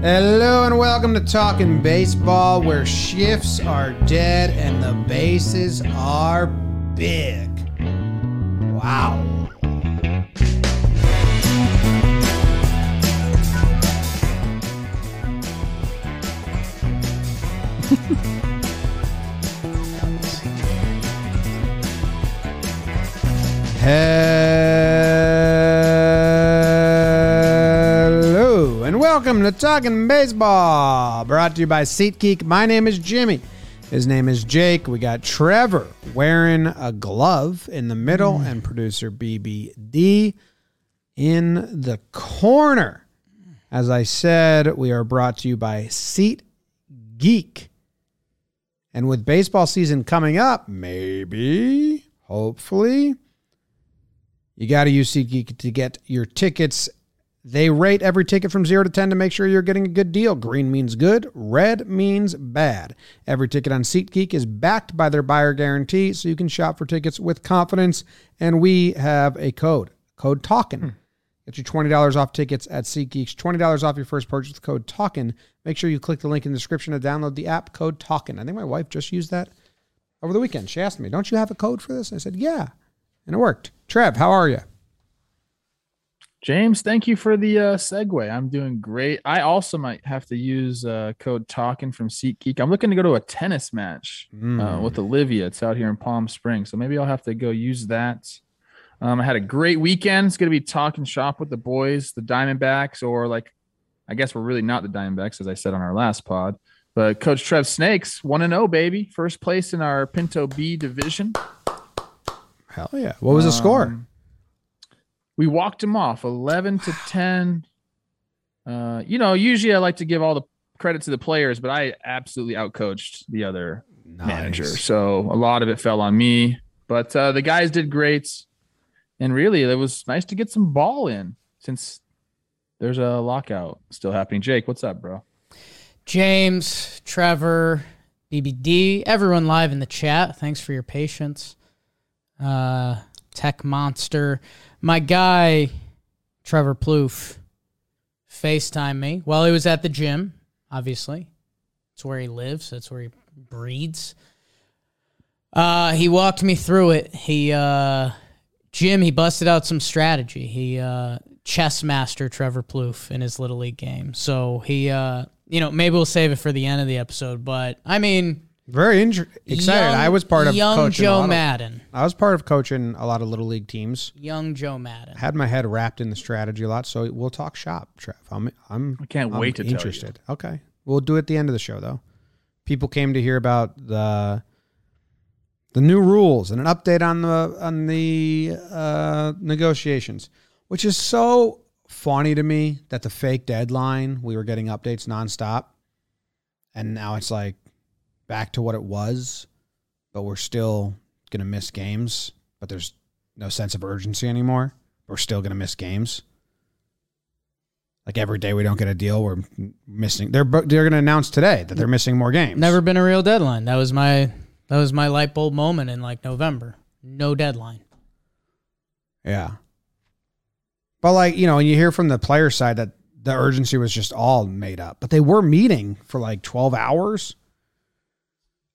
Hello and welcome to Talking Baseball, where shifts are dead and the bases are big. Wow. Hello welcome to Talking Baseball, brought to you by SeatGeek. My name is Jimmy. His name is Jake. We got Trevor wearing a glove in the middle mm. and producer BBD in the corner. As I said, we are brought to you by SeatGeek. And with baseball season coming up, maybe, hopefully, you got to use SeatGeek to get your tickets. They rate every ticket from 0 to 10 to make sure you're getting a good deal. Green means good, red means bad. Every ticket on SeatGeek is backed by their buyer guarantee, so you can shop for tickets with confidence. And we have a code, code TALKIN. Hmm. Get you $20 off tickets at SeatGeeks, $20 off your first purchase with code TALKIN. Make sure you click the link in the description to download the app, code TALKIN. I think my wife just used that over the weekend. She asked me, Don't you have a code for this? I said, Yeah. And it worked. Trev, how are you? James, thank you for the uh, segue. I'm doing great. I also might have to use uh, code Talking from SeatGeek. I'm looking to go to a tennis match uh, with Olivia. It's out here in Palm Springs, so maybe I'll have to go use that. Um, I had a great weekend. It's going to be talking shop with the boys, the Diamondbacks, or like, I guess we're really not the Diamondbacks, as I said on our last pod. But Coach Trev Snakes, one and zero, baby, first place in our Pinto B division. Hell yeah. What was the score? We walked him off 11 to 10 uh you know usually i like to give all the credit to the players but i absolutely outcoached the other manager. So a lot of it fell on me but uh the guys did great. And really it was nice to get some ball in since there's a lockout still happening. Jake what's up bro? James, Trevor, BBD, everyone live in the chat. Thanks for your patience. Uh, Tech Monster, my guy, Trevor Plouffe, FaceTime me while he was at the gym. Obviously, it's where he lives. That's where he breeds. Uh, he walked me through it. He, uh, Jim, he busted out some strategy. He, uh, chess master Trevor Plouffe in his little league game. So he, uh, you know, maybe we'll save it for the end of the episode. But I mean, Very inter- excited. young- I was part of young coaching a Joe lot of- Maddon. I was part of coaching a lot of little league teams. Young Joe Maddon. Had my head wrapped in the strategy a lot, so we'll talk shop, Trev. I'm I'm I can't I'm wait to tell you. interested. Okay. We'll do it at the end of the show though. People came to hear about the the new rules and an update on the on the uh, negotiations, which is so funny to me that the fake deadline we were getting updates nonstop, and now it's like back to what it was, but we're still gonna miss games. But there's no sense of urgency anymore. We're still gonna miss games. Like every day we don't get a deal, we're missing. They're they're going to announce today that they're missing more games. Never been a real deadline. That was my that was my light bulb moment in like November. No deadline. Yeah. But like you know, and you hear from the player side that the urgency was just all made up, but they were meeting for like twelve hours.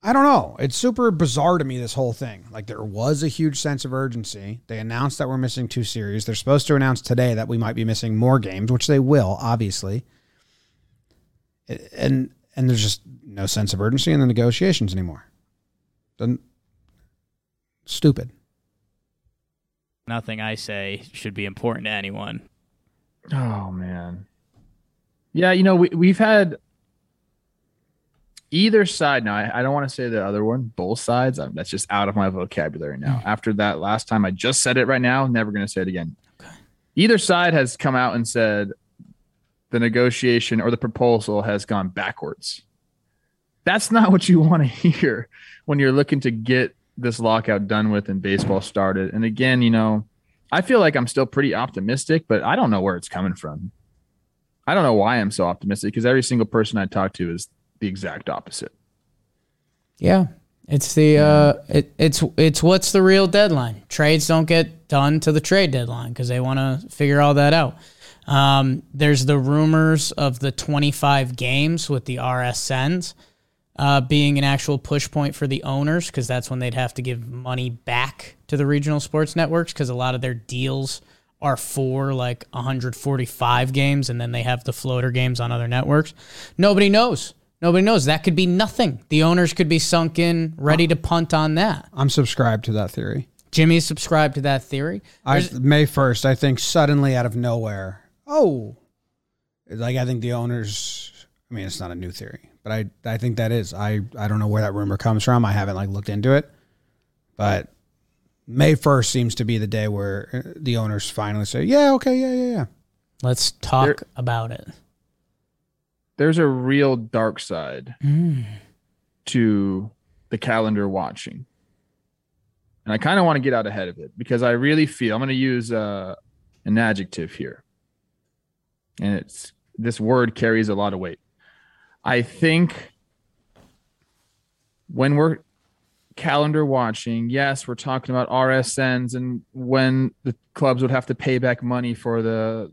I don't know. It's super bizarre to me this whole thing. Like there was a huge sense of urgency. They announced that we're missing two series. They're supposed to announce today that we might be missing more games, which they will, obviously. And and there's just no sense of urgency in the negotiations anymore. Doesn't stupid. nothing I say should be important to anyone. Oh man. Yeah, you know, we we've had either side now. I, I don't want to say the other one, both sides. um, that's just out of my vocabulary now. After that last time I just said it right now, never gonna say it again. Either side has come out and said the negotiation or the proposal has gone backwards. That's not what you want to hear when you're looking to get this lockout done with and baseball started. And again, you know, I feel like I'm still pretty optimistic, but I don't know where it's coming from. I don't know why I'm so optimistic because every single person I talk to is the exact opposite. Yeah. It's the uh it, it's it's what's the real deadline. Trades don't get done to the trade deadline because they want to figure all that out. Um, there's the rumors of the 25 games with the RSNs uh, being an actual push point for the owners because that's when they'd have to give money back to the regional sports networks because a lot of their deals are for like 145 games and then they have the floater games on other networks. Nobody knows. Nobody knows. That could be nothing. The owners could be sunk in, ready to punt on that. I'm subscribed to that theory. Jimmy's subscribed to that theory. I, May 1st, I think suddenly out of nowhere, oh, like I think the owners, I mean, it's not a new theory, but I, I think that is. I, I don't know where that rumor comes from. I haven't like looked into it, but May 1st seems to be the day where uh, the owners finally say, yeah, okay, yeah, yeah, yeah. Let's talk There- about it. There's a real dark side to the calendar watching. And I kind of want to get out ahead of it because I really feel I'm going to use uh, an adjective here. And it's this word carries a lot of weight. I think when we're calendar watching, yes, we're talking about RSNs and when the clubs would have to pay back money for the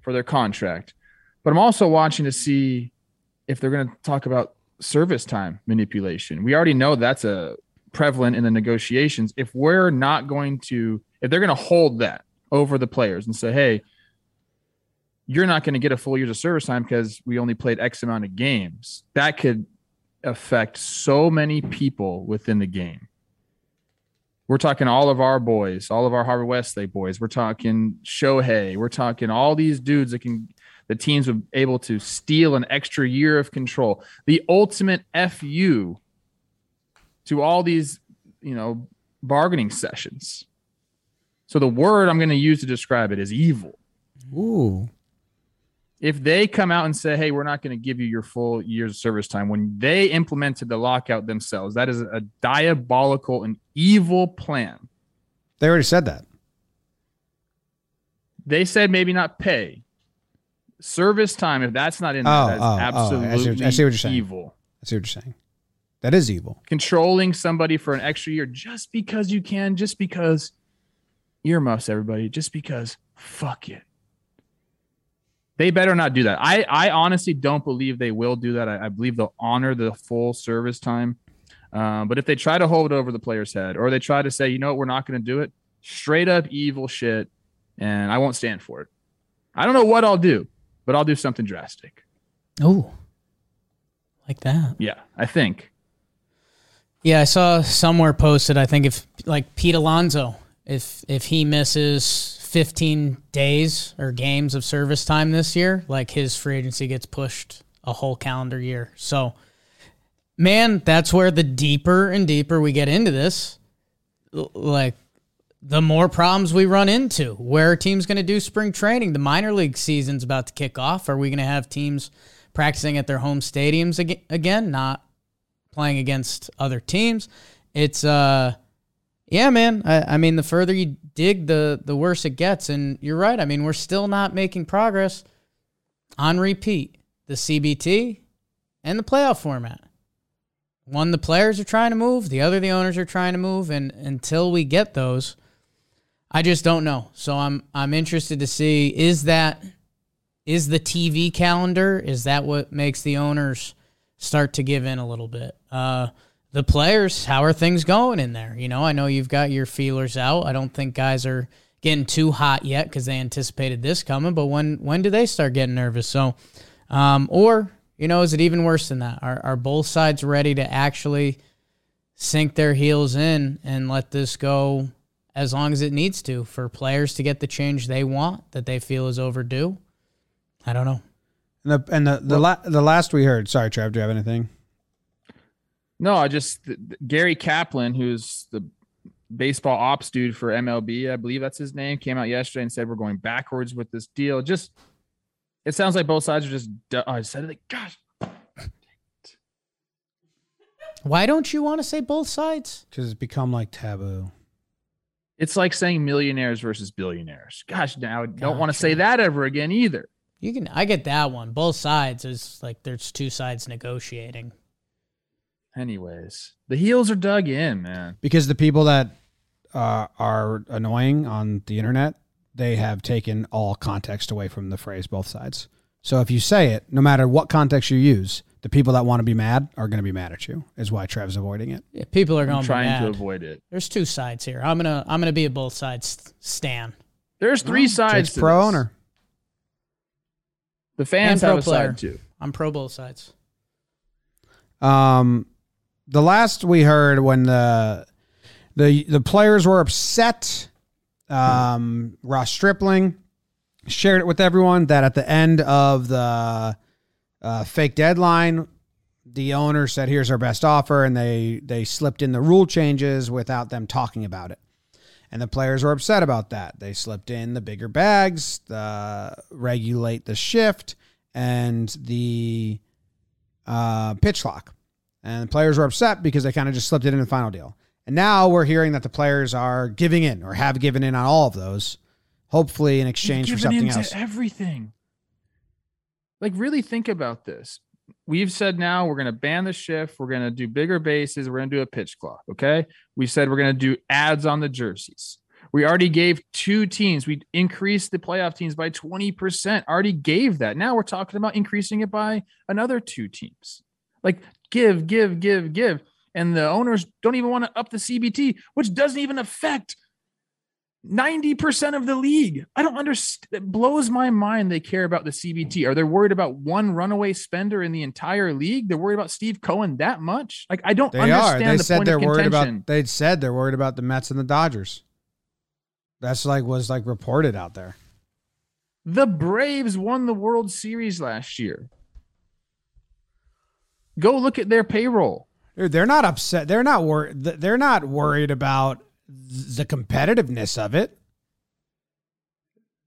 for their contract. But I'm also watching to see if they're going to talk about service time manipulation. We already know that's a prevalent in the negotiations. If we're not going to, if they're going to hold that over the players and say, hey, you're not going to get a full year's of service time because we only played X amount of games, that could affect so many people within the game. We're talking all of our boys, all of our Harvard Westlake boys. We're talking Shohei. We're talking all these dudes that can the teams were able to steal an extra year of control. The ultimate FU to all these, you know, bargaining sessions. So the word I'm going to use to describe it is evil. Ooh. If they come out and say, "Hey, we're not going to give you your full year's of service time," when they implemented the lockout themselves, that is a diabolical and evil plan. They already said that. They said maybe not pay service time. If that's not in there, Oh, that's oh, oh, I see absolutely what- I see what you're saying. evil. I see what you're saying. That is evil. controlling somebody for an extra year just because you can, just because earmuffs, everybody, just because fuck it. They better not do that. I, I honestly don't believe they will do that. I, I believe they'll honor the full service time. Um, but if they try to hold it over the player's head or they try to say, you know what, we're not going to do it, straight up evil shit, and I won't stand for it. I don't know what I'll do, but I'll do something drastic. Oh, like that. Yeah, I think. Yeah, I saw somewhere posted. I think if like Pete Alonso, if if he misses 15 days or games of service time this year, like his free agency gets pushed a whole calendar year. So, man, that's where the deeper and deeper we get into this, like the more problems we run into. Where are teams going to do spring training? The minor league season's about to kick off. Are we going to have teams practicing at their home stadiums ag- again? Not playing against other teams. It's uh yeah, man. I, I mean the further you dig the the worse it gets. And you're right. I mean, we're still not making progress on repeat. The CBT and the playoff format. One the players are trying to move, the other the owners are trying to move, and until we get those, I just don't know. So I'm I'm interested to see is that is the TV calendar is that what makes the owners start to give in a little bit. Uh, the players, how are things going in there? You know, I know you've got your feelers out. I don't think guys are getting too hot yet because they anticipated this coming. But when when do they start getting nervous? So, um, or you know, is it even worse than that? Are are both sides ready to actually sink their heels in and let this go as long as it needs to for players to get the change they want that they feel is overdue? I don't know. And the and the the, la- the last we heard. Sorry, Trev. Do you have anything? No, I just th- th- Gary Kaplan, who's the baseball ops dude for MLB, I believe that's his name, came out yesterday and said we're going backwards with this deal. Just it sounds like both sides are just. du- oh, I said it like, gosh, Why don't you want to say both sides? Because it's become like taboo. It's like saying millionaires versus billionaires. Gosh, now I don't want to say that ever again either. You can I get that one. Both sides is like there's two sides negotiating. Anyways, the heels are dug in, man. Because the people that uh, are annoying on the internet, they have taken all context away from the phrase both sides. So if you say it, no matter what context you use, the people that want to be mad are going to be mad at you. Is why Trev's avoiding it. Yeah, people are going I'm to be trying mad. to avoid it. There's two sides here. I'm gonna I'm gonna be a both sides stan. There's three sides to pro this. owner. The fans And have pro a player. side too. I'm pro both sides. Um, the last we heard when the the the players were upset, um, Ross Stripling shared it with everyone that at the end of the uh, fake deadline, the owner said, "Here's our best offer," and they they slipped in the rule changes without them talking about it. And the players were upset about that. They slipped in the bigger bags, the regulate the shift, and the uh, pitch clock. And the players were upset because they kind of just slipped it in the final deal. And now we're hearing that the players are giving in or have given in on all of those, hopefully in exchange for something else. everything. Like, really think about this. We've said now we're going to ban the shift. We're going to do bigger bases. We're going to do a pitch clock. Okay. We said we're going to do ads on the jerseys. We already gave two teams. We increased the playoff teams by 20%. Already gave that. Now we're talking about increasing it by another two teams. Like, give, give, give, give. And the owners don't even want to up the CBT, which doesn't even affect 90% of the league. I don't understand. It blows my mind they care about the CBT. Are they worried about one runaway spender in the entire league? They're worried about Steve Cohen that much? Like, I don't They are. understand They the said they're worried about. They said they're worried about the Mets and the Dodgers. That's like was like reported out there. The Braves won the World Series last year. Go look at their payroll. Dude, they're not upset. They're not worried. They're not worried about the competitiveness of it.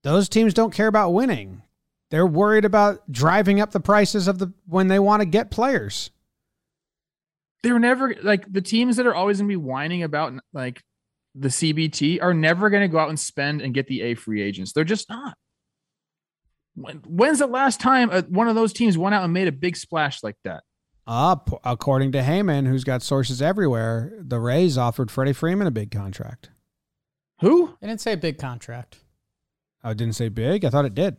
Those teams don't care about winning. They're worried about driving up the prices of the when they want to get players. They're never like the teams that are always going to be whining about like the CBT are never going to go out and spend and get the A free agents. They're just not. When, when's the last time uh, one of those teams went out and made a big splash like that? Up, according to Heyman, who's got sources everywhere, the Rays offered Freddie Freeman a big contract. Who? They didn't say big contract. Oh, it didn't say big. I thought it did.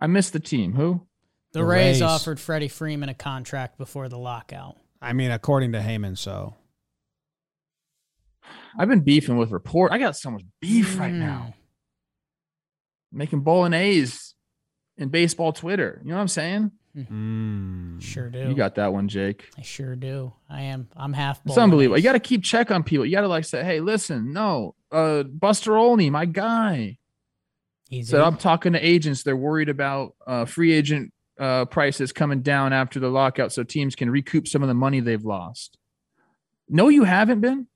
I missed the team. Who? The, The Rays, Rays. offered Freddie Freeman a contract before the lockout. I mean, according to Heyman, so I've been beefing with report. I got so much beef right Mm. now. Making bolognese in baseball Twitter. You know what I'm saying? mm. Sure do. You got that one, Jake. I sure do. I am. I'm half. It's unbelievable. You got to. to keep check on people. You got to like say, "Hey, listen, no, uh, Buster Olney, my guy." Easy. So I'm talking to agents. They're worried about uh, free agent uh, prices coming down after the lockout, so teams can recoup some of the money they've lost. No, you haven't been.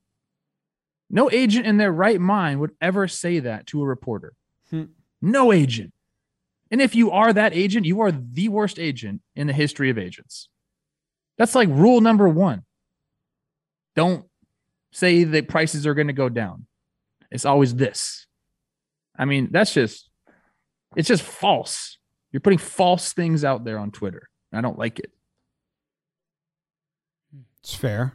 No agent in their right mind would ever say that to a reporter. Hmm. No agent. And if you are that agent, you are the worst agent in the history of agents. That's like rule number one. Don't say that prices are going to go down. It's always this. I mean, that's just, it's just false. You're putting false things out there on Twitter. I don't like it. It's fair.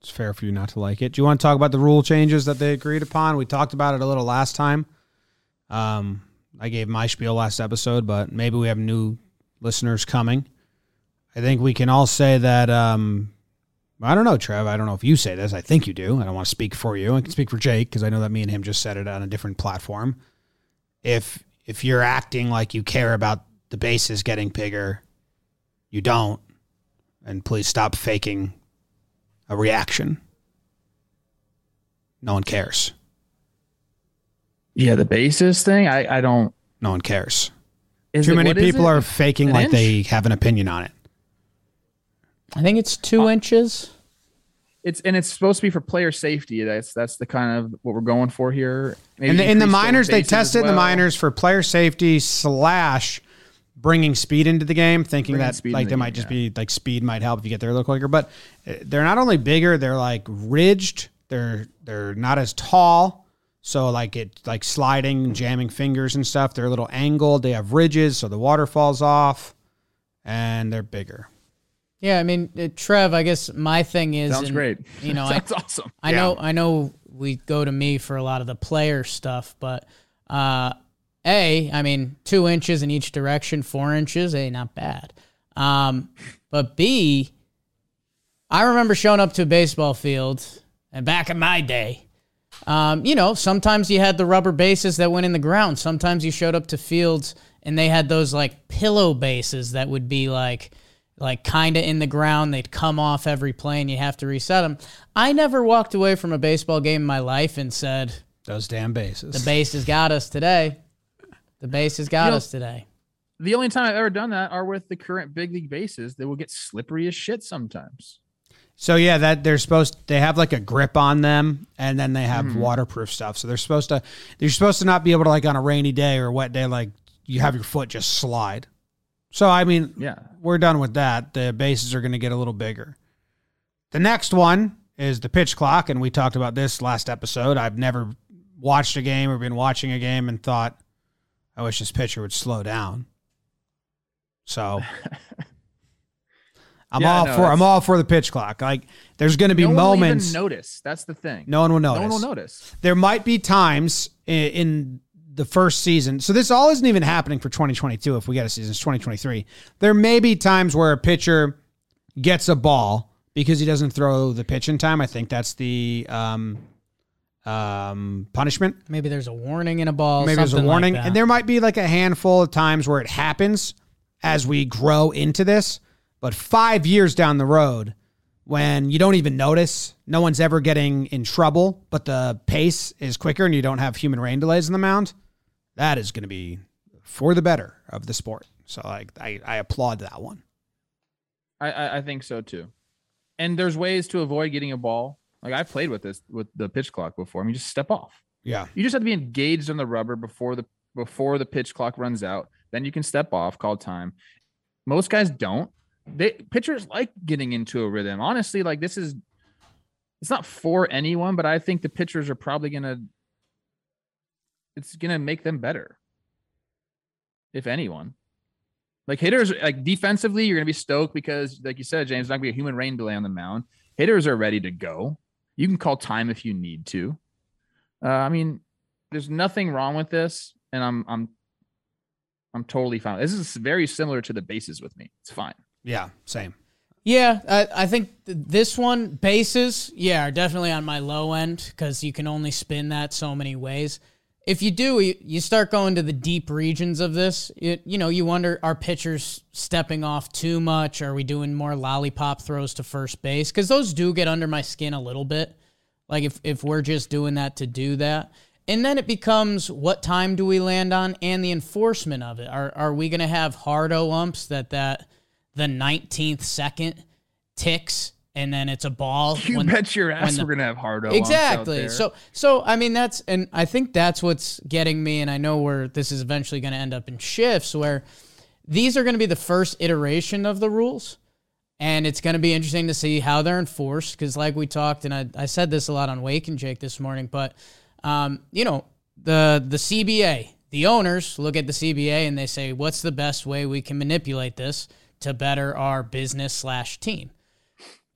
It's fair for you not to like it. Do you want to talk about the rule changes that they agreed upon? We talked about it a little last time. Um, I gave my spiel last episode, but maybe we have new listeners coming. I think we can all say that. Um, I don't know, Trev. I don't know if you say this. I think you do. I don't want to speak for you. I can speak for Jake because I know that me and him just said it on a different platform. If if you're acting like you care about the bases getting bigger, you don't and please stop faking a reaction. No one cares. Yeah, the basis thing, I, I don't. No one cares. Is Too it- many people are faking An like inch? they have an opinion on it. I think it's two inches. It's and it's supposed to be for player safety. That's that's the kind of what we're going for here. Maybe In the, in the increase minors, they bases as tested in the well. minors for player safety slash bringing speed into the game, thinking Bringing that speed like into they the might game, just yeah. be like speed might help if you get there a little quicker. But uh, they're not only bigger, they're like ridged. They're they're not as tall, so like it like sliding, jamming fingers and stuff. They're a little angled. They have ridges, so the water falls off, and they're bigger. Yeah, I mean, uh, Trev. I guess my thing is, Sounds and, great. You know, I, awesome. I know, I know. we go to me for a lot of the player stuff, but uh, a, I mean, two inches in each direction, four inches, a not bad. Um, but B, I remember showing up to a baseball field, and back in my day, um, you know, sometimes you had the rubber bases that went in the ground. Sometimes you showed up to fields and they had those like pillow bases that would be like like kind of in the ground. They'd come off every play and you'd have to reset them. I never walked away from a baseball game in my life and said, Those damn bases. the base has got us today. The base has got You know- us today. The only time I've ever done that are with the current big league bases. They will get slippery as shit sometimes. So yeah, that they're supposed they have like a grip on them, and then they have mm-hmm. waterproof stuff. So they're supposed to they're supposed to not be able to like on a rainy day or a wet day like you have your foot just slide. So I mean, Yeah. we're done with that. The bases are going to get a little bigger. The next one is the pitch clock, and we talked about this last episode. I've never watched a game or been watching a game and thought, I wish this pitcher would slow down. So I'm Yeah, all no, for I'm all for the pitch clock. Like there's going to be no moments One will even notice. That's the thing. no one will no notice. one will notice. There might be times i- in the first season. So this all isn't even happening for 2022 if we get a season. It's 2023. There may be times where a pitcher gets a ball because he doesn't throw the pitch in time. I think that's the um, um, punishment. Maybe there's a warning in a ball. Maybe there's a something like warning. and there might be like a handful of times where it happens as we grow into this. But five years down the road, when you don't even notice, no one's ever getting in trouble, but the pace is quicker and you don't have human rain delays in the mound, that is going to be for the better of the sport. So like I, I applaud that one. I, I I think so too. And there's ways to avoid getting a ball. Like I played with this with the pitch clock before. I mean, just step off. Yeah. You just have to be engaged on the rubber before the before the pitch clock runs out. Then you can step off, call time. Most guys don't. They pitchers like getting into a rhythm. Honestly, like this is it's not for anyone, but I think the pitchers are probably gonna it's gonna make them better. If anyone. Like hitters, like defensively, you're gonna be stoked because, like you said, James, not gonna be a human rain delay on the mound. Hitters are ready to go. You can call time if you need to. Uh, I mean, there's nothing wrong with this, and I'm I'm I'm totally fine. This is very similar to the bases with me. It's fine. Yeah. Same. Yeah, I, I think th- this one bases, yeah, are definitely on my low end because you can only spin that so many ways. If you do, you, you start going to the deep regions of this. It, you know, you wonder are pitchers stepping off too much? Are we doing more lollipop throws to first base? Because those do get under my skin a little bit. Like if if we're just doing that to do that. And then it becomes what time do we land on and the enforcement of it. Are are we going to have hardo umps that that the 19th second ticks and then it's a ball You when- bet your ass the- we're gonna have hard Exactly. So so I mean that's and I think that's what's getting me and I know where this is eventually going to end up in shifts where these are going to be the first iteration of the rules and it's going to be interesting to see how they're enforced because like we talked and I, I said this a lot on wake and jake this morning but um, you know the the cba the owners look at the cba and they say what's the best way we can manipulate this to better our business slash team.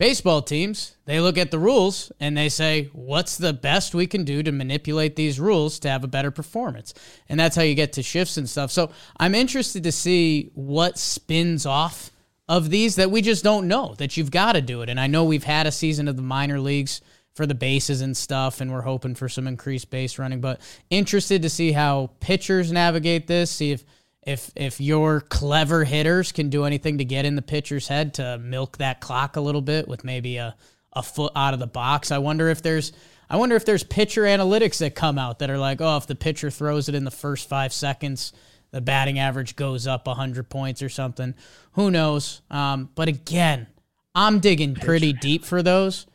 Baseball teams they look at the rules and they say what's the best we can do to manipulate these rules to have a better performance? And that's how you get to shifts and stuff. So i'm interested to see what spins off of these that we just don't know that you've got to do it. And i know we've had a season of the minor leagues for the bases and stuff and we're hoping for some increased base running but interested to see how pitchers navigate this see if if if your clever hitters can do anything to get in the pitcher's head to milk that clock a little bit with maybe a, a foot out of the box. I wonder if there's I wonder if there's pitcher analytics that come out that are like, oh, if the pitcher throws it in the first five seconds, the batting average goes up hundred points or something. Who knows? Um, but again, I'm digging pretty deep for those.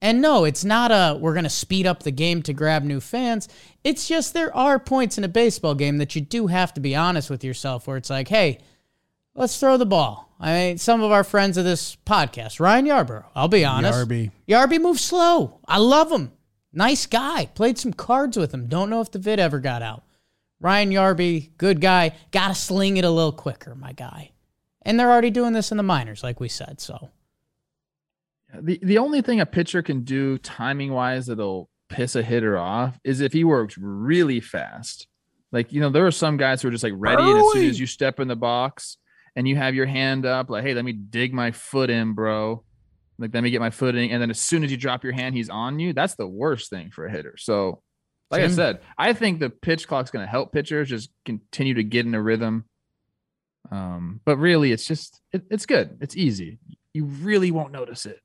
And no, it's not a we're going to speed up the game to grab new fans. It's just there are points in a baseball game that you do have to be honest with yourself where it's like, hey, let's throw the ball. I mean, some of our friends of this podcast, Ryan Yarbrough, I'll be honest. Yarby. Yarby moves slow. I love him. Nice guy. Played some cards with him. Don't know if the vid ever got out. Ryan Yarby, good guy. Got to sling it a little quicker, my guy. And they're already doing this in the minors, like we said. So the the only thing a pitcher can do timing wise that'll piss a hitter off is if he works really fast. Like, you know, there are some guys who are just like ready and as soon as you step in the box and you have your hand up, like, hey, let me dig my foot in, bro. Like, let me get my foot in. And then as soon as you drop your hand, he's on you. That's the worst thing for a hitter. So, like I said, I think the pitch clock's going to help pitchers just continue to get in a rhythm. Um, but really, it's just it, it's good. It's easy. You really won't notice it.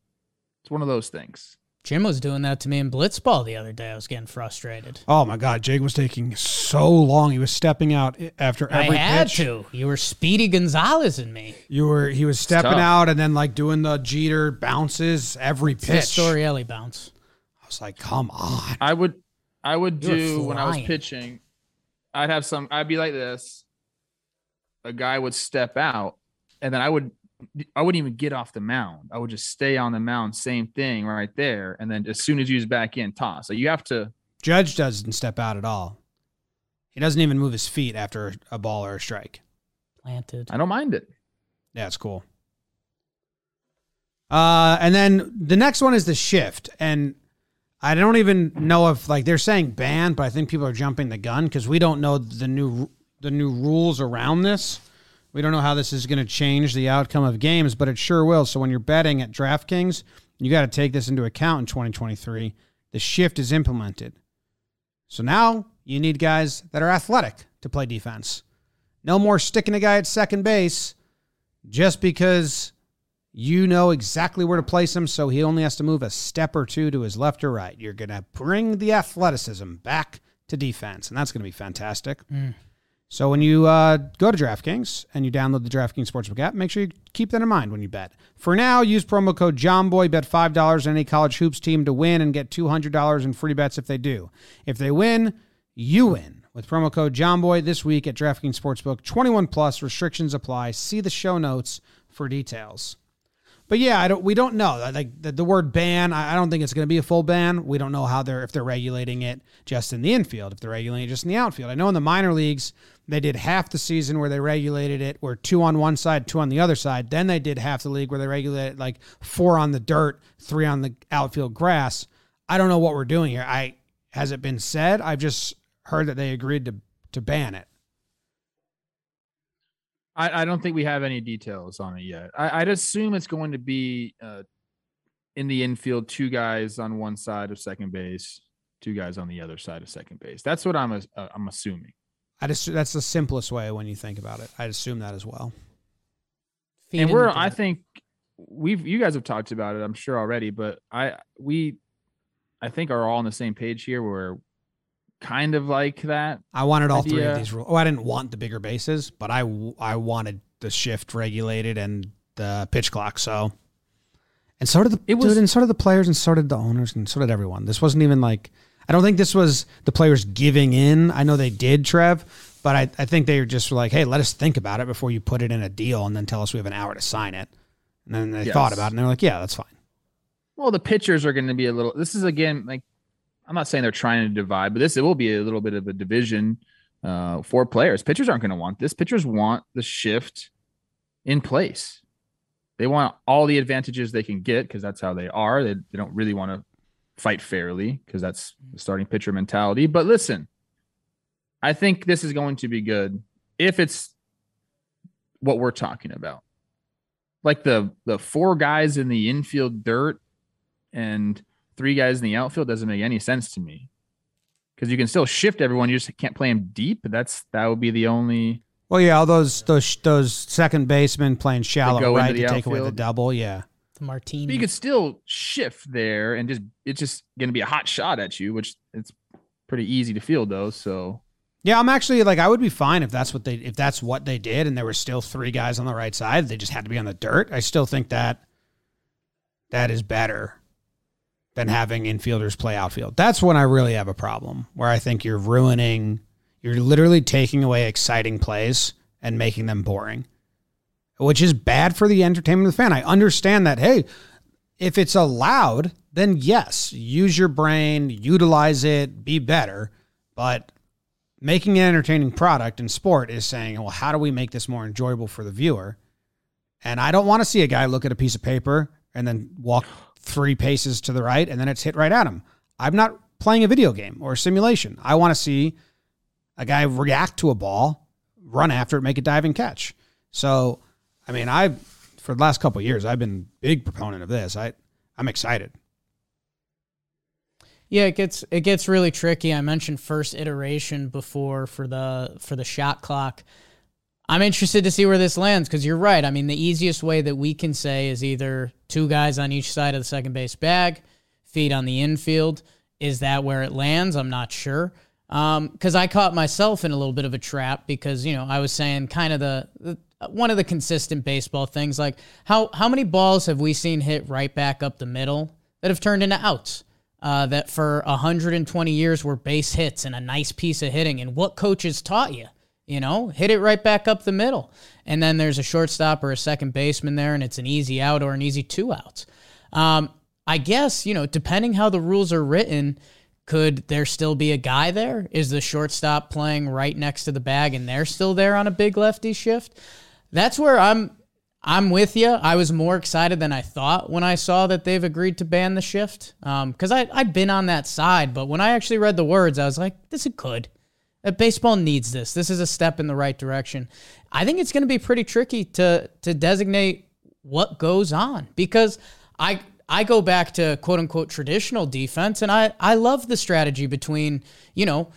It's one of those things. Jim was doing that to me in blitzball the other day. I was getting frustrated. Oh my God, Jake was taking so long. He was stepping out after every pitch. I had pitch. to. You were Speedy Gonzalez in me. You were he was stepping out and then like doing the Jeter bounces every It's pitch. the Storielli bounce. I was like, come on. I would I would You do when I was pitching, I'd have some I'd be like this. A guy would step out and then I would I wouldn't even get off the mound. I would just stay on the mound, same thing right there. And then as soon as he's back in, toss. So you have to Judge doesn't step out at all. He doesn't even move his feet after a ball or a strike. Planted. I don't mind it. Yeah, it's cool. Uh, and then the next one is the shift, and I don't even know if like they're saying ban, but I think people are jumping the gun because we don't know the new the new rules around this. We don't know how this is going to change the outcome of games, but it sure will. So when you're betting at DraftKings, you got to take this into account in 2023. The shift is implemented. So now you need guys that are athletic to play defense. No more sticking a guy at second base just because you know exactly where to place him, so he only has to move a step or two to his left or right. You're going to bring the athleticism back to defense, and that's going to be fantastic. Mm. So when you uh, go to DraftKings and you download the DraftKings Sportsbook app, make sure you keep that in mind when you bet. For now, use promo code JOHNBOY, bet $5 on any college hoops team to win and get $200 in free bets if they do. If they win, you win with promo code JOHNBOY this week at DraftKings Sportsbook. 21 plus restrictions apply. See the show notes for details. But yeah, I don't. We don't know. Like the, the word ban, I I don't think it's going to be a full ban. We don't know how they're if they're regulating it just in the infield, if they're regulating it just in the outfield. I know in the minor leagues they did half the season where they regulated it, where two on one side, two on the other side. Then they did half the league where they regulated like four on the dirt, three on the outfield grass. I don't know what we're doing here. I has it been said? I've just heard that they agreed to to ban it. I, I don't think we have any details on it yet. I, I'd assume it's going to be uh, in the infield, two guys on one side of second base, two guys on the other side of second base. That's what I'm uh, I'm assuming. I just that's the simplest way when you think about it. I'd assume that as well. Feed and we're I think we've you guys have talked about it, I'm sure already, but I we I think are all on the same page here. We're kind of like that. I wanted all three of these rules. Oh, I didn't want the bigger bases, but I I wanted the shift regulated and the pitch clock. So, and so did the It was- dude, and so did the players, and so did the owners, and so did everyone. This wasn't even like I don't think this was the players giving in. I know they did, Trev, but I, I think they were just like, hey, let us think about it before you put it in a deal, and then tell us we have an hour to sign it. And then they thought about it, and they're like, yeah, that's fine. Well, the pitchers are going to be a little. This is again like I'm not saying they're trying to divide, but this it will be a little bit of a division uh, for players. Pitchers aren't going to want this. Pitchers want the shift in place. They want all the advantages they can get because that's how they are. They, they don't really want to fight fairly because that's the starting pitcher mentality. But listen, I think this is going to be good if it's what we're talking about. Like the the four guys in the infield dirt and three guys in the outfield doesn't make any sense to me. Because you can still shift everyone, you just can't play them deep. That's that would be the only Well, yeah, all those those those second basemen playing shallow go right to the take away the double. Yeah. the martini. But you could still shift there and just it's just gonna be a hot shot at you, which it's pretty easy to field though. So Yeah, I'm actually like I would be fine if that's what they if that's what they did and there were still three guys on the right side. They just had to be on the dirt. I still think that that is better than having infielders play outfield. That's when I really have a problem where I think you're ruining you're literally taking away exciting plays and making them boring. Which is bad for the entertainment of the fan. I understand that hey, if it's allowed, then yes, use your brain, utilize it, be better. But making an entertaining product in sport is saying, well, how do we make this more enjoyable for the viewer? And I don't want to see a guy look at a piece of paper and then walk three paces to the right and then it's hit right at him. I'm not playing a video game or a simulation. I want to see a guy react to a ball, run after it, make a diving catch. So, I mean, I for the last couple years, I've been big proponent of this. I I'm excited. Yeah, it gets it gets really tricky. I mentioned first iteration before for the for the shot clock. I'm interested to see where this lands because you're right. I mean, the easiest way that we can say is either two guys on each side of the second base bag, feet on the infield. Is that where it lands? I'm not sure. Because um, I caught myself in a little bit of a trap because you know I was saying kind of the, the one of the consistent baseball things like how how many balls have we seen hit right back up the middle that have turned into outs? Uh, that for 120 years were base hits and a nice piece of hitting. And what coaches taught you? You know, hit it right back up the middle. And then there's a shortstop or a second baseman there, and it's an easy out or an easy two outs. Um, I guess, you know, depending how the rules are written, could there still be a guy there? Is the shortstop playing right next to the bag and they're still there on a big lefty shift? That's where I'm I'm with you. I was more excited than I thought when I saw that they've agreed to ban the shift. Because um, I'd been on that side, but when I actually read the words, I was like, this is good. Uh, baseball needs this. This is a step in the right direction. I think it's going to be pretty tricky to to designate what goes on because I I go back to quote unquote traditional defense, and I I love the strategy between you know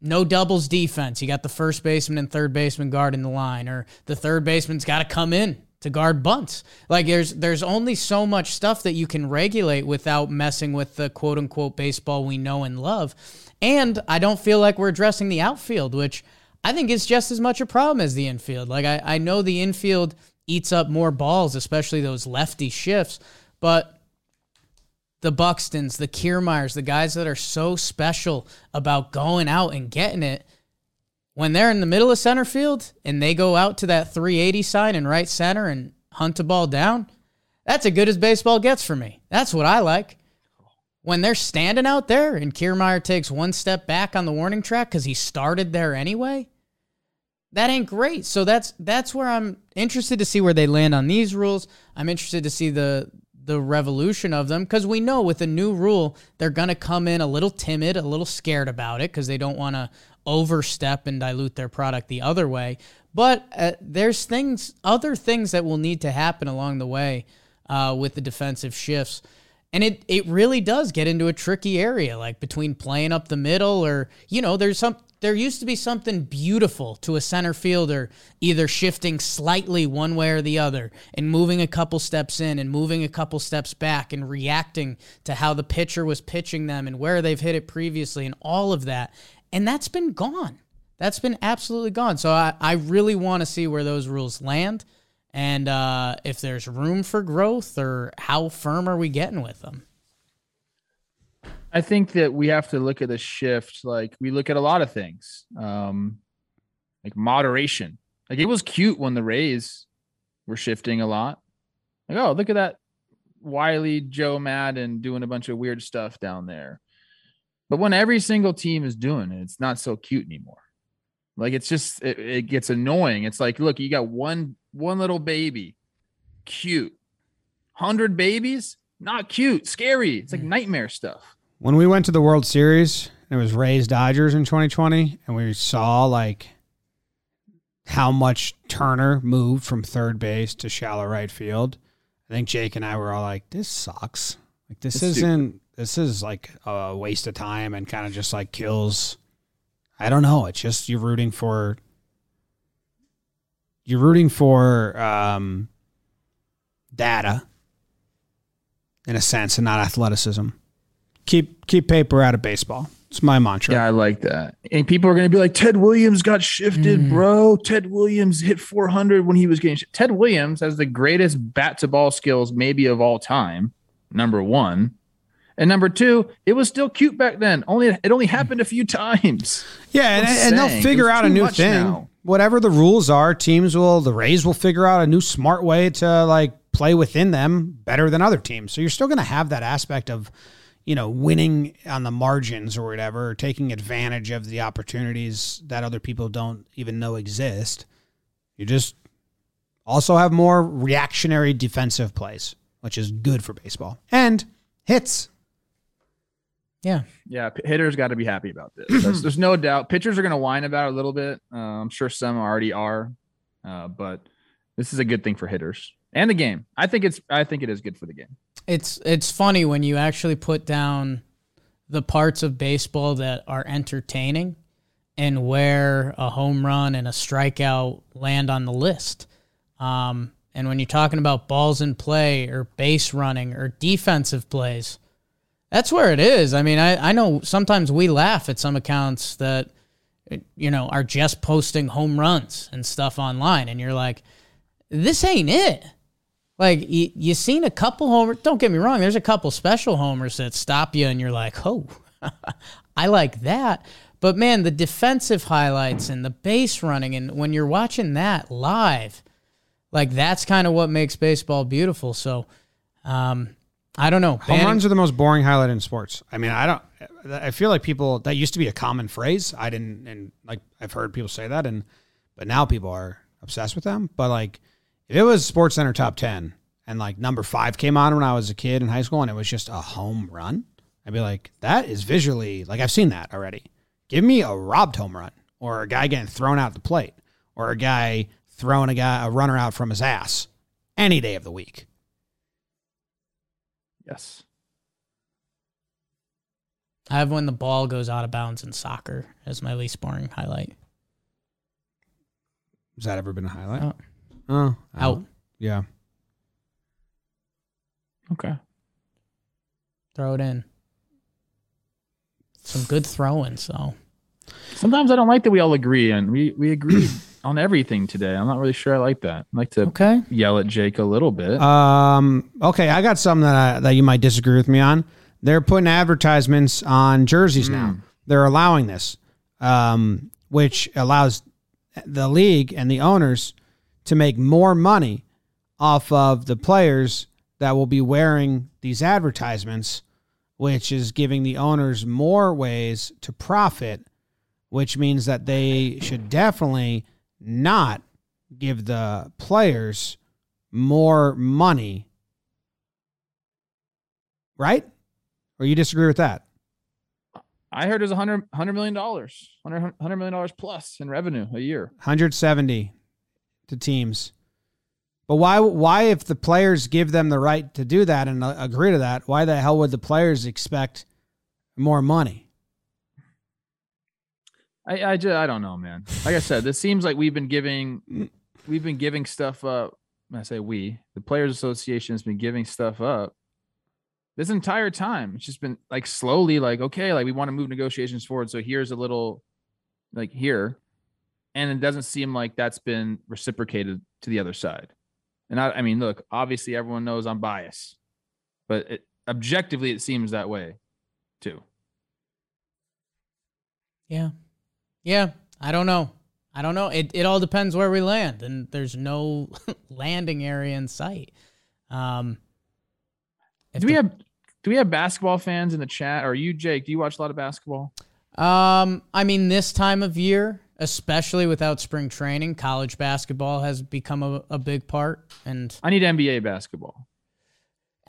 no doubles defense. You got the first baseman and third baseman guarding the line, or the third baseman's got to come in to guard bunts. Like there's there's only so much stuff that you can regulate without messing with the quote unquote baseball we know and love. And I don't feel like we're addressing the outfield, which I think is just as much a problem as the infield. Like I, I know the infield eats up more balls, especially those lefty shifts, but the Buxtons, the Kiermaiers, the guys that are so special about going out and getting it, when they're in the middle of center field and they go out to that 380 sign in right center and hunt a ball down, that's as good as baseball gets for me. That's what I like. When they're standing out there and Kiermaier takes one step back on the warning track because he started there anyway, that ain't great. So that's that's where I'm interested to see where they land on these rules. I'm interested to see the the revolution of them because we know with a new rule they're to come in a little timid, a little scared about it because they don't want to overstep and dilute their product the other way. But uh, there's things, other things that will need to happen along the way uh, with the defensive shifts. And it, it really does get into a tricky area, like between playing up the middle or, you know, there's some, there used to be something beautiful to a center fielder either shifting slightly one way or the other and moving a couple steps in and moving a couple steps back and reacting to how the pitcher was pitching them and where they've hit it previously and all of that. And that's been gone. That's been absolutely gone. So I, I really want to see where those rules land and uh, if there's room for growth or how firm are we getting with them. I think that we have to look at the shift like we look at a lot of things, um, like moderation. Like it was cute when the Rays were shifting a lot. Like, oh, look at that Wiley Joe Maddon doing a bunch of weird stuff down there. But when every single team is doing it, it's not so cute anymore. Like it's just it, it gets annoying. It's like, look, you got one one little baby, cute. Hundred babies, not cute, scary. It's like hmm. nightmare stuff. When we went to the World Series, it was Rays Dodgers in 2020, and we saw like how much Turner moved from third base to shallow right field. I think Jake and I were all like, "This sucks. Like this it's isn't stupid this is like a waste of time and kind of just like kills. I don't know. It's just you're rooting for. You're rooting for um, data, in a sense, and not athleticism. Keep keep paper out of baseball. It's my mantra. Yeah, I like that. And people are going to be like, Ted Williams got shifted, mm. bro. Ted Williams hit 400 when he was getting. Sh-. Ted Williams has the greatest bat to ball skills, maybe of all time. Number one. And number two, it was still cute back then. Only it only happened a few times. Yeah, and, and, they'll figure out a new thing. Now. Whatever the rules are, teams will the Rays will figure out a new smart way to like play within them better than other teams. So you're still going to have that aspect of you know, winning on the margins or whatever, taking advantage of the opportunities that other people don't even know exist. You just also have more reactionary defensive plays, which is good for baseball. And hits. Yeah. Yeah, p- hitters got to be happy about this. There's, there's no doubt. Pitchers are going to whine about it a little bit. Uh, I'm sure some already are, uh, but this is a good thing for hitters and the game. I think it's. I think it is good for the game. It's it's funny when you actually put down the parts of baseball that are entertaining and where a home run and a strikeout land on the list. Um, and when you're talking about balls in play or base running or defensive plays, that's where it is. I mean, I, I know sometimes we laugh at some accounts that, you know, are just posting home runs and stuff online. And you're like, this ain't it. Like, you, you seen a couple homers. Don't get me wrong, there's a couple special homers that stop you and you're like, oh, I like that. But man, the defensive highlights and the base running, and when you're watching that live, like that's kind of what makes baseball beautiful. So, um, I don't know. Home Banning- runs are the most boring highlight in sports. I mean, I don't. I feel like people that used to be a common phrase. I didn't, and like I've heard people say that, and but now people are obsessed with them. But like, if it was Sports Center top ten, and like number five came on when I was a kid in high school, and it was just a home run, I'd be like, that is visually like I've seen that already. Give me a robbed home run, or a guy getting thrown out the plate, or a guy throwing a guy a runner out from his ass, any day of the week. Yes. I have when the ball goes out of bounds in soccer as my least boring highlight. Has that ever been a highlight? Out. Oh, oh Out. Yeah. Okay. Throw it in. Some good throwing, so Sometimes I don't like that we all agree, and we we agree on everything today. I'm not really sure I like that. I like to okay. yell at Jake a little bit. Um. Okay, I got something that I, that you might disagree with me on. They're putting advertisements on jerseys now. They're allowing this, um, which allows the league and the owners to make more money off of the players that will be wearing these advertisements, which is giving the owners more ways to profit, which means that they should definitely not give the players more money. Right? Or you disagree with that? I heard there's a hundred hundred million dollars, hundred hundred million dollars plus in revenue a year. 170 to teams. But why why if the players give them the right to do that and uh, agree to that, why the hell would the players expect more money? I I, just, I don't know, man. Like I said, this seems like we've been giving we've been giving stuff up. I say we, the Players Association has been giving stuff up this entire time. It's just been like slowly, like okay, like we want to move negotiations forward. So here's a little, like here, and it doesn't seem like that's been reciprocated to the other side. And I, I mean, look, obviously everyone knows I'm biased, but it, objectively it seems that way, too. Yeah. Yeah. I don't know. I don't know. It it all depends where we land, and there's no landing area in sight. Um, Do we the- have do we have basketball fans in the chat? Or you, Jake? Do you watch a lot of basketball? Um, I mean, this time of year, especially without spring training, college basketball has become a, a big part, and I need NBA basketball.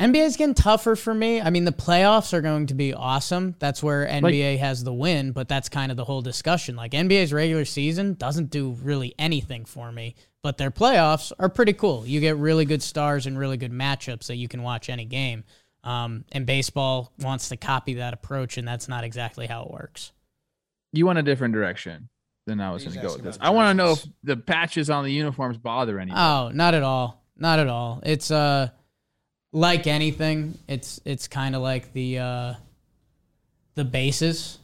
NBA is getting tougher for me. I mean, the playoffs are going to be awesome. That's where NBA has the win, but that's kind of the whole discussion. Like NBA's regular season doesn't do really anything for me, but their playoffs are pretty cool. You get really good stars and really good matchups that you can watch any game. Um, and baseball wants to copy that approach, and that's not exactly how it works. You want a different direction than I was going to go with this. I want to know if the patches on the uniforms bother anyone. Oh, not at all. Not at all. It's uh like anything, it's it's kind of like the uh the bases.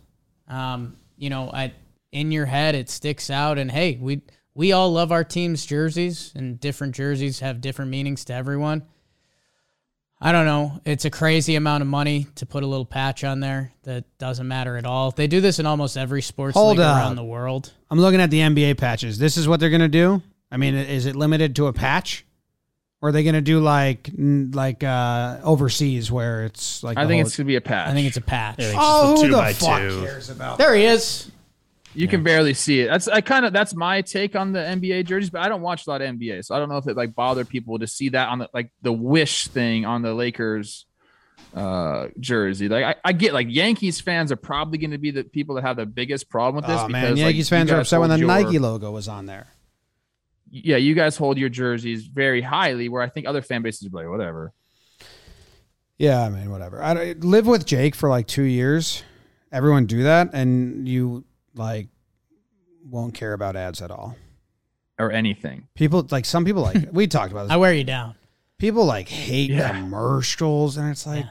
Um, you know, I in your head it sticks out and hey, we we all love our team's jerseys and different jerseys have different meanings to everyone. I don't know. It's a crazy amount of money to put a little patch on there that doesn't matter at all. They do this in almost every sports Hold league up. around the world. I'm looking at the NBA patches. This is what they're going to do? I mean, is it limited to a patch? Or are they going to do like like uh overseas where it's like I think whole- it's going to be a patch. I think it's a patch. I think Oh, a who the fuck two. cares about There he is. you can barely see it. That's I kind of that's my take on the NBA jerseys, but I don't watch a lot of NBA, so I don't know if it like bothered people to see that on the like the wish thing on the Lakers uh jersey. Like I, I get like Yankees fans are probably going to be the people that have the biggest problem with this. Oh man, because, like, Yankees you fans are upset when the your- Nike logo was on there. Yeah, you guys hold your jerseys very highly, where I think other fan bases are like whatever. Yeah, I mean, whatever. I live with Jake for like two years. Everyone do that, and you like won't care about ads at all. or anything. People like some people like we talked about this. I wear you down. people like hate Yeah. commercials, and it's like,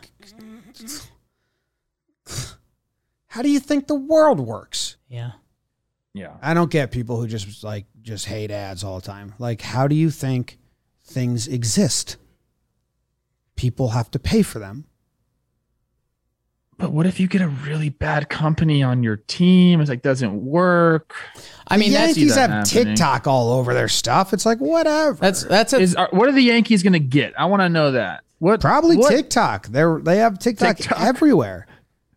how do you think the world works? Yeah. Yeah. I don't get people who just like just hate ads all the time. Like, how do you think things exist? People have to pay for them. But what if you get a really bad company on your team? It's like doesn't work. I mean, the Yankees that have happening. TikTok all over their stuff. It's like whatever. that's that's a Is are, what are the Yankees going to get? I want to know that. What probably what? TikTok. They're they have TikTok, TikTok. everywhere.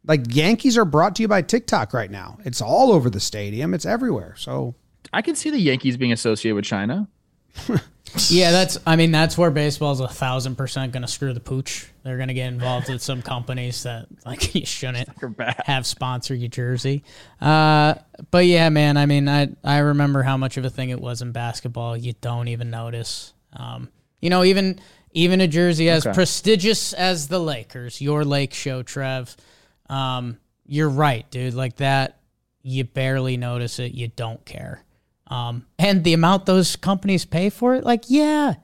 Like Yankees are brought to you by TikTok right now. It's all over the stadium. It's everywhere. So I can see the Yankees being associated with China. yeah. That's I mean that's where baseball's a thousand percent going to screw the pooch. They're going to get involved with some companies that like you shouldn't have sponsor your jersey. Uh, but yeah, man. I mean, I I remember how much of a thing it was in basketball. You don't even notice. Um, you know, even even a jersey as Okay. prestigious as the Lakers, your Lake Show, Trev. Um, you're right, dude. Like that, you barely notice it. You don't care. Um, and the amount those companies pay for it, like yeah,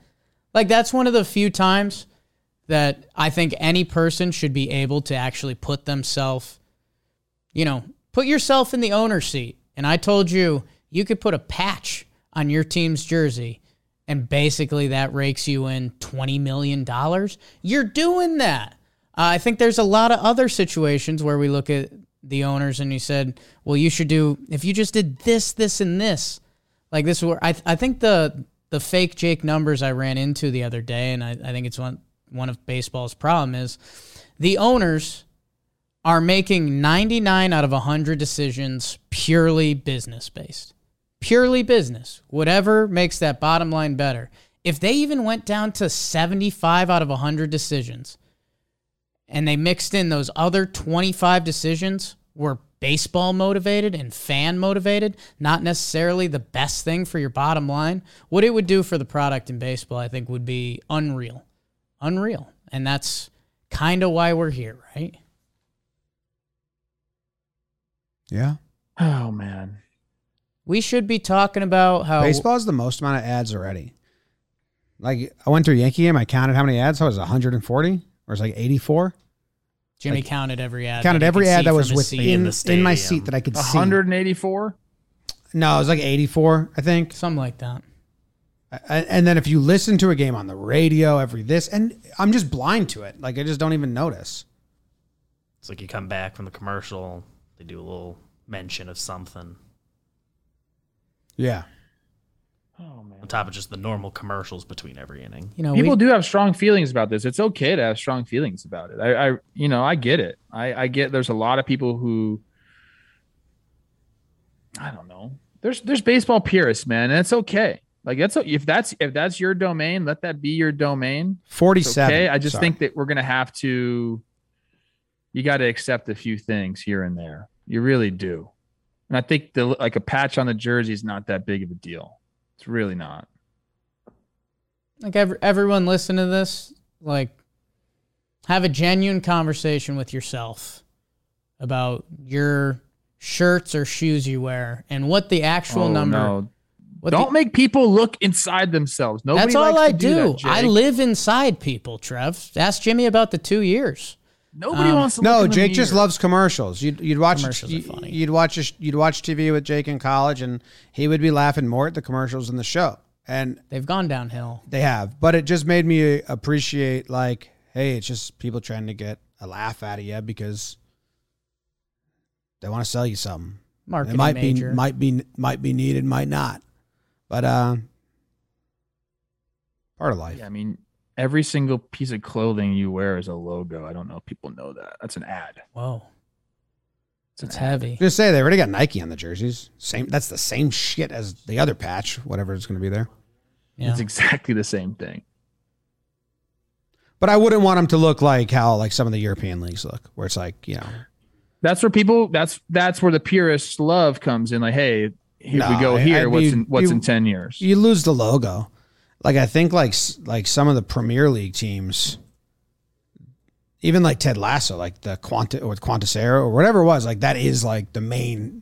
like that's one of the few times that I think any person should be able to actually put themselves you know, put yourself in the owner's seat. And I told you, you could put a patch on your team's jersey and basically that rakes you in $20 million. You're doing that. Uh, I think there's a lot of other situations where we look at the owners and you said, well, you should do, if you just did this, this, and this, like this, were, I, I think the, the fake Jake numbers I ran into the other day, and I, I think it's one, one of baseball's problem is the owners are making 99 out of 100 decisions purely business based. Purely business. Whatever makes that bottom line better. If they even went down to 75 out of 100 decisions and they mixed in those other 25 decisions were baseball motivated and fan motivated, not necessarily the best thing for your bottom line, what it would do for the product in baseball, I think, would be unreal. Unreal. And that's kind of why we're here, right? yeah, Oh man. We should be talking about how baseball is the most amount of ads already. Like I went to a Yankee game. I counted how many ads. I it was 140 or it's like 84. Jimmy counted every ad. counted every ad that was his within in, the in my stadium. seat that I could see. 184. No, it was like 84, I think. something like that. And, and then if you listen to a game on the radio, every this, and I'm just blind to it. Like I just don't even notice. It's like you come back from the commercial, they do a little mention of something Yeah. Oh man. on top of just the normal commercials between every inning. You know, People we, do have strong feelings about this. It's okay to have strong feelings about it. I, I you know, I get it. I, I get there's a lot of people who I don't know. There's there's baseball purists, man, and it's okay. Like that's if that's if that's your domain, let that be your domain. 47. okay. I just Sorry. think that we're gonna have to. You got to accept a few things here and there. You really do, and I think the like a patch on the jersey is not that big of a deal. It's really not. like every, everyone listen to this, like have a genuine conversation with yourself about your shirts or shoes you wear and what the actual Oh, number. no. what Don't the- make people look inside themselves. Nobody that's all I to do. that, I live inside people, Trev. Ask Jimmy about the two years. Nobody um, wants to. No, look in the Jake just loves commercials. You'd, you'd watch Commercials are you, funny. You'd watch a, you'd watch TV with Jake in college, and he would be laughing more at the commercials than the show. And They've gone downhill. they have, but it just made me appreciate like, hey, it's just people trying to get a laugh out of you because they want to sell you something. Marketing it might major. be might be might be needed, might not, but uh, part of life. Yeah, I mean, every single piece of clothing you wear is a logo. I don't know if people know that. That's an ad. Whoa, It's, it's heavy. Just say they already got Nike on the jerseys. Same. That's the same shit as the other patch, whatever is going to be there. Yeah. It's exactly the same thing. But I wouldn't want them to look like how like some of the European leagues look, where it's like you know, That's where people. That's that's where the purist love comes in. Like, hey, here No, we go. Here, I'd what's be- in what's you- in ten years? you lose the logo. Like I think like like some of the Premier League teams, even like Ted Lasso, like the Quanta or Quantasera or whatever it was, like that is like the main.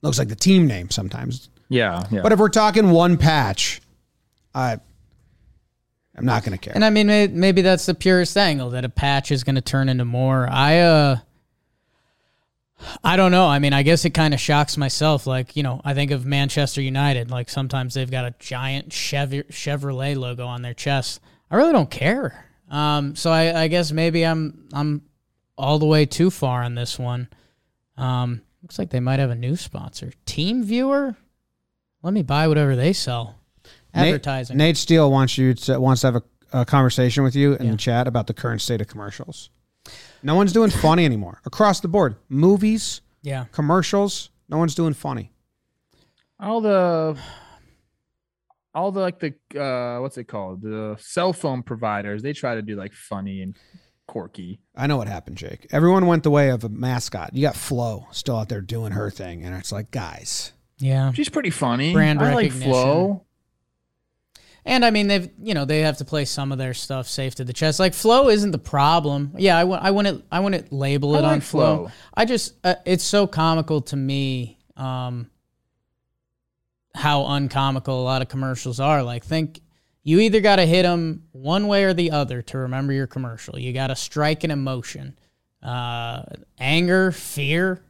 Looks like the team name sometimes. yeah, yeah. But if we're talking one patch, I, I'm not going to care. And I mean, maybe that's the purest angle that a patch is going to turn into more. I uh, I don't know. I mean, I guess it kind of shocks myself. Like, you know, I think of Manchester United. Like sometimes they've got a giant Chev- Chevrolet logo on their chest. I really don't care. Um, so I, I guess maybe I'm I'm all the way too far on this one. Um, looks like they might have a new sponsor, Team Viewer. Let me buy whatever they sell. Nate- Advertising. Nate Steele wants you to wants to have a, a conversation with you in Yeah. the chat about the current state of commercials. No one's doing funny anymore across the board. Movies, yeah. commercials. No one's doing funny. all the all the like the uh what's it called the cell phone providers they try to do like funny and quirky I know what happened, Jake. Everyone went the way of a mascot. You got Flo still out there doing her thing, and it's like, guys, Yeah. she's pretty funny Brand i like recognition. flo And I mean, they've you know they have to play some of their stuff safe to the chest. Like Flo isn't the problem. Yeah, I w- I wouldn't I wouldn't label it on flow. Flo. I just uh, it's so comical to me. Um, how uncomical a lot of commercials are. Like, think you either got to hit them one way or the other to remember your commercial. You got to strike an emotion, uh, anger, fear.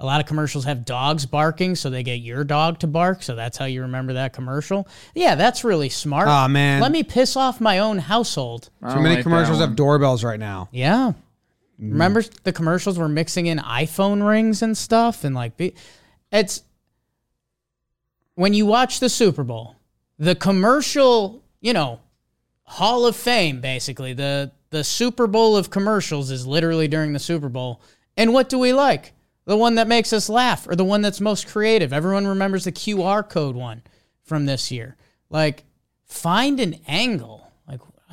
A lot of commercials have dogs barking, so they get your dog to bark. So that's how you remember that commercial. Yeah, that's really smart. Aw, man. Let me piss off my own household. I too don't many like that commercials have doorbells right now. Yeah. Mm. Remember the commercials were mixing in iPhone rings and stuff and like be- it's when you watch the Super Bowl, the commercial, you know, Hall of Fame basically. The the Super Bowl of commercials is literally during the Super Bowl. And what do we like? The one that makes us laugh or the one that's most creative. Everyone remembers the QR code one from this year. Like find an angle. Like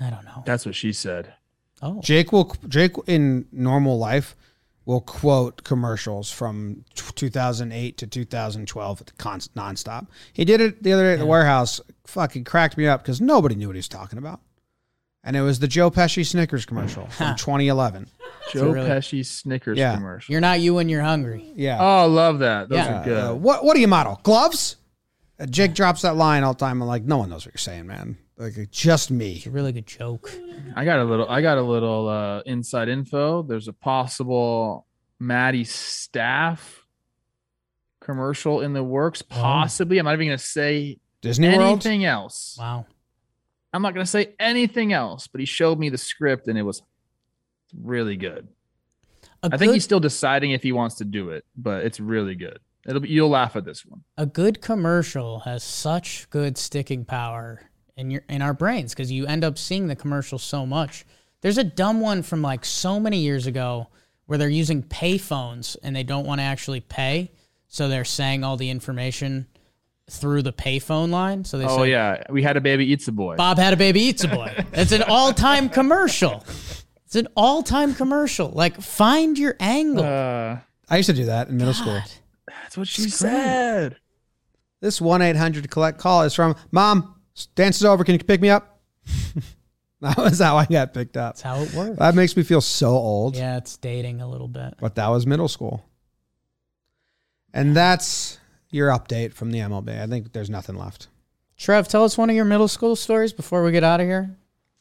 I don't know. that's what she said Oh. Jake will Jake in normal life will quote commercials from t- 2008 to 2012 con- nonstop. He did it the other day at the warehouse. Fucking cracked me up because nobody knew what he was talking about. And it was the Joe Pesci Snickers commercial from 2011. Joe really- pesci snickers Yeah. commercial You're not you when you're hungry. Yeah. oh love that those Yeah. are good Uh, what what do you model? Gloves? Uh, Jake drops that line all the time. I'm like, no one knows what you're saying, man. Like just me. It's a really good joke. i got a little i got a little uh inside info there's a possible maddie staff commercial in the works possibly i'm not even gonna say Disney World. anything else Wow. I'm not going to say anything else, but he showed me the script and it was really good. A I good, think he's still deciding if he wants to do it, but it's really good. It'll be you'll laugh at this one. a good commercial has such good sticking power in your in our brains because you end up seeing the commercial so much. There's a dumb one from like so many years ago where they're using payphones and they don't want to actually pay, so they're saying all the information through the payphone line. So they Oh say, yeah, we had a baby eats a boy. Bob had a baby eats a boy. It's an all-time commercial. It's an all-time commercial. Like find your angle. Uh, I used to do that in middle school. That's what she said. This 1 800 collect call is from Mom, dance is over. Can you pick me up? that was how I got picked up. That's how it works. That makes me feel so old, Yeah, it's dating a little bit. but that was middle school. And that's your update from the MLB. I think there's nothing left. Trev, tell us one of your middle school stories before we get out of here.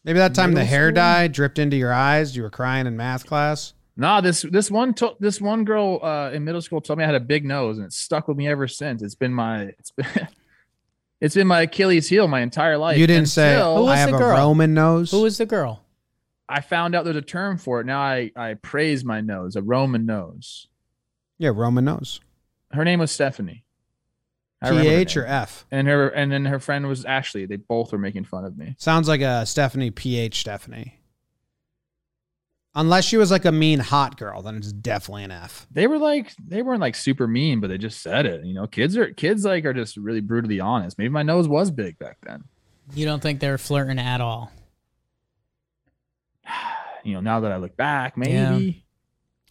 Maybe that time the hair school? dye dripped into your eyes. You were crying in math class. Nah, this this one to, this one girl uh, in middle school told me I had a big nose, and it's stuck with me ever since. It's been my it's been it's been my Achilles heel my entire life. you didn't say, until Who was I have the a girl? Roman nose. Who was the girl? I found out there's a term for it. Now I I praise my nose, a Roman nose. yeah, Roman nose. Her name was Stephanie. I remember PH or. F? and her and then her friend was Ashley. They both were making fun of me. Sounds like a Stephanie PH Stephanie. Unless she was like a mean hot girl, then it's definitely an F. They were like they weren't like super mean, but they just said it. You know, kids are kids like are just really brutally honest. Maybe my nose was big back then. You don't think they were flirting at all? you know, now that I look back, maybe.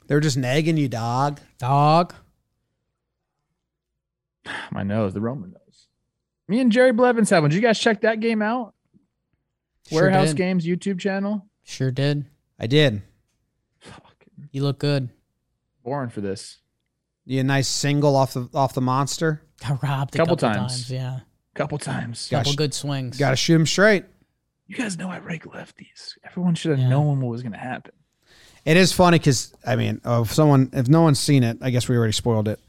They're just nagging you, dog. Dog. My nose, the Roman nose. Me and Jerry Blevins have one. Did you guys check that game out? Sure Warehouse did. Games YouTube channel. Sure did. I did. Fucking You look good. born for this. You a nice single off the off the monster. Got robbed a Couple couple, times. times. Yeah. Couple times. Gosh. Couple good swings. Got to shoot him straight. You guys know I rake lefties. Everyone should have Yeah. known what was going to happen. It is funny because I mean, oh, if someone, if no one's seen it, I guess we already spoiled it.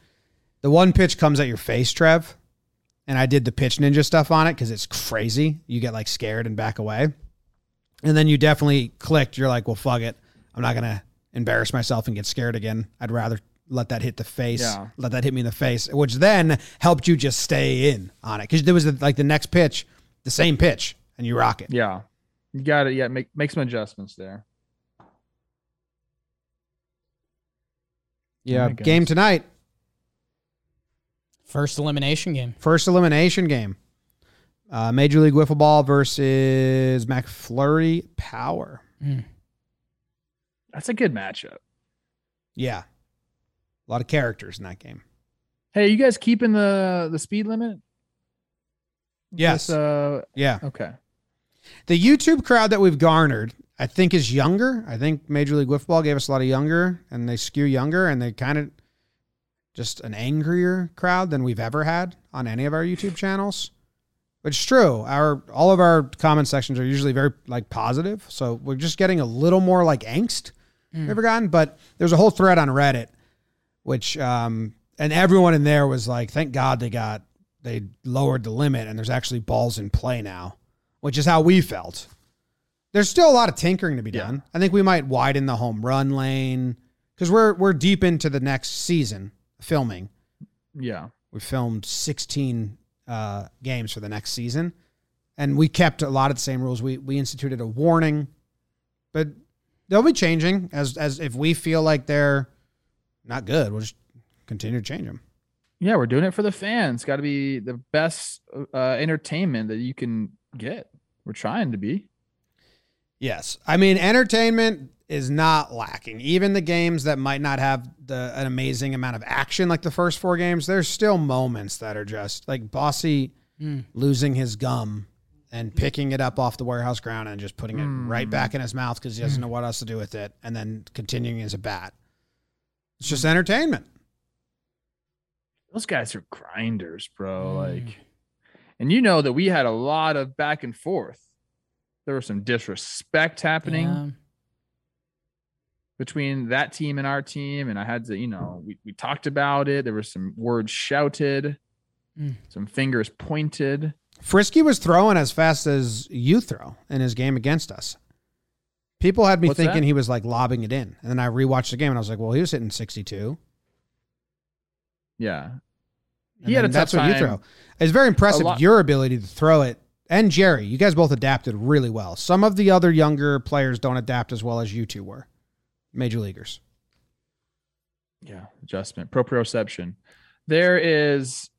The one pitch comes at your face, Trev, and I did the pitch ninja stuff on it because it's crazy. You get like scared and back away, and then you definitely clicked. You're like, well, fuck it. I'm not gonna embarrass myself and get scared again. I'd rather let that hit the face, Yeah. let that hit me in the face, which then helped you just stay in on it because there was like the next pitch, the same pitch, and you rock it. Yeah. You got to, yeah, make, make some adjustments there. Yeah, game tonight, First elimination game. First elimination game. Uh, Major League Wiffle Ball versus McFlurry Power. That's a good matchup. Yeah. A lot of characters in that game. Hey, you guys keeping the the speed limit? Yes. This, uh, Yeah. okay. The YouTube crowd that we've garnered, I think, is younger. I think Major League Wiffle Ball gave us a lot of younger, and they skew younger, and they kind of just an angrier crowd than we've ever had on any of our YouTube channels. Which is true. Our all of our comment sections are usually very like positive, so we're just getting a little more like angst we've ever gotten. But there's a whole thread on Reddit, which um, and everyone in there was like, "Thank God they got they lowered the limit, and there's actually balls in play now," which is how we felt. There's still a lot of tinkering to be Yeah. done. I think we might widen the home run lane because we're we're deep into the next season filming. Yeah. We filmed 16 uh, games for the next season, and we kept a lot of the same rules. We we instituted a warning, but they'll be changing as as if we feel like they're not good, we'll just continue to change them. Yeah, we're doing it for the fans. Got to be the best uh, entertainment that you can get. We're trying to be. Yes, I mean entertainment is not lacking. Even the games that might not have the an amazing amount of action, like the first four games, there's still moments that are just like Bossy Mm. losing his gum and picking it up off the warehouse ground and just putting it right back in his mouth because he doesn't know what else to do with it, and then continuing as a bat. It's just entertainment. Those guys are grinders, bro. Mm. Like, and you know that we had a lot of back and forth. There was some disrespect happening Yeah. Between that team and our team, and I had to, you know, we, we talked about it. There were some words shouted, Mm. some fingers pointed. Frisky was throwing as fast as you throw in his game against us. People had me What's thinking that? he was like lobbing it in. And then I rewatched the game and I was like, well, he was hitting 62. Yeah, And he had a then tough that's what you throw. It's very impressive lot- your ability to throw it. And Jerry, you guys both adapted really well. Some of the other younger players don't adapt as well as you two were. Major leaguers. Yeah, adjustment, proprioception. There is,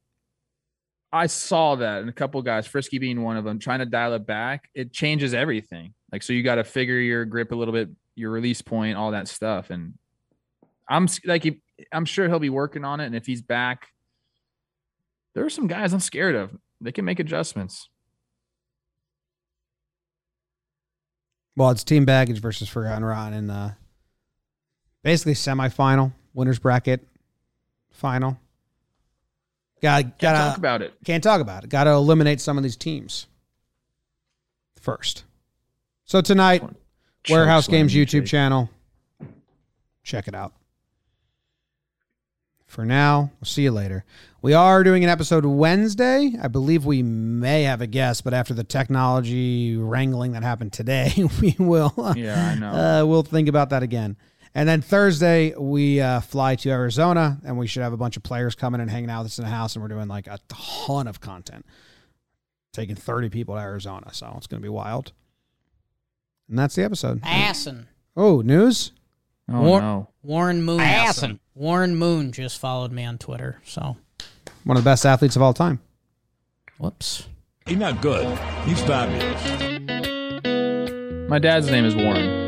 I saw that, and a couple guys, Frisky being one of them, trying to dial it back. It changes everything. Like, so you got to figure your grip a little bit, your release point, all that stuff. And I'm like, I'm sure he'll be working on it. And if he's back, there are some guys I'm scared of. They can make adjustments. Well, it's team baggage versus Forgotten Ron in the uh, basically semifinal, winners bracket, final. Got Can't got talk about it. can't talk about it. Got to eliminate some of these teams first. So tonight, Warehouse Games YouTube channel. Check it out. For now, we'll see you later. We are doing an episode Wednesday. I believe we may have a guest, but after the technology wrangling that happened today, we will. Yeah, I know. Uh, we'll think about that again. And then Thursday we uh, fly to Arizona, and we should have a bunch of players coming and hanging out with us in the house, and we're doing like a ton of content, taking thirty people to Arizona, so it's going to be wild. And that's the episode. Assin. Oh, news? oh, War- no. Warren Moon. Assin. Warren Moon just followed me on Twitter. So, One of the best athletes of all time. whoops. He's not good. He's fabulous. My dad's name is Warren.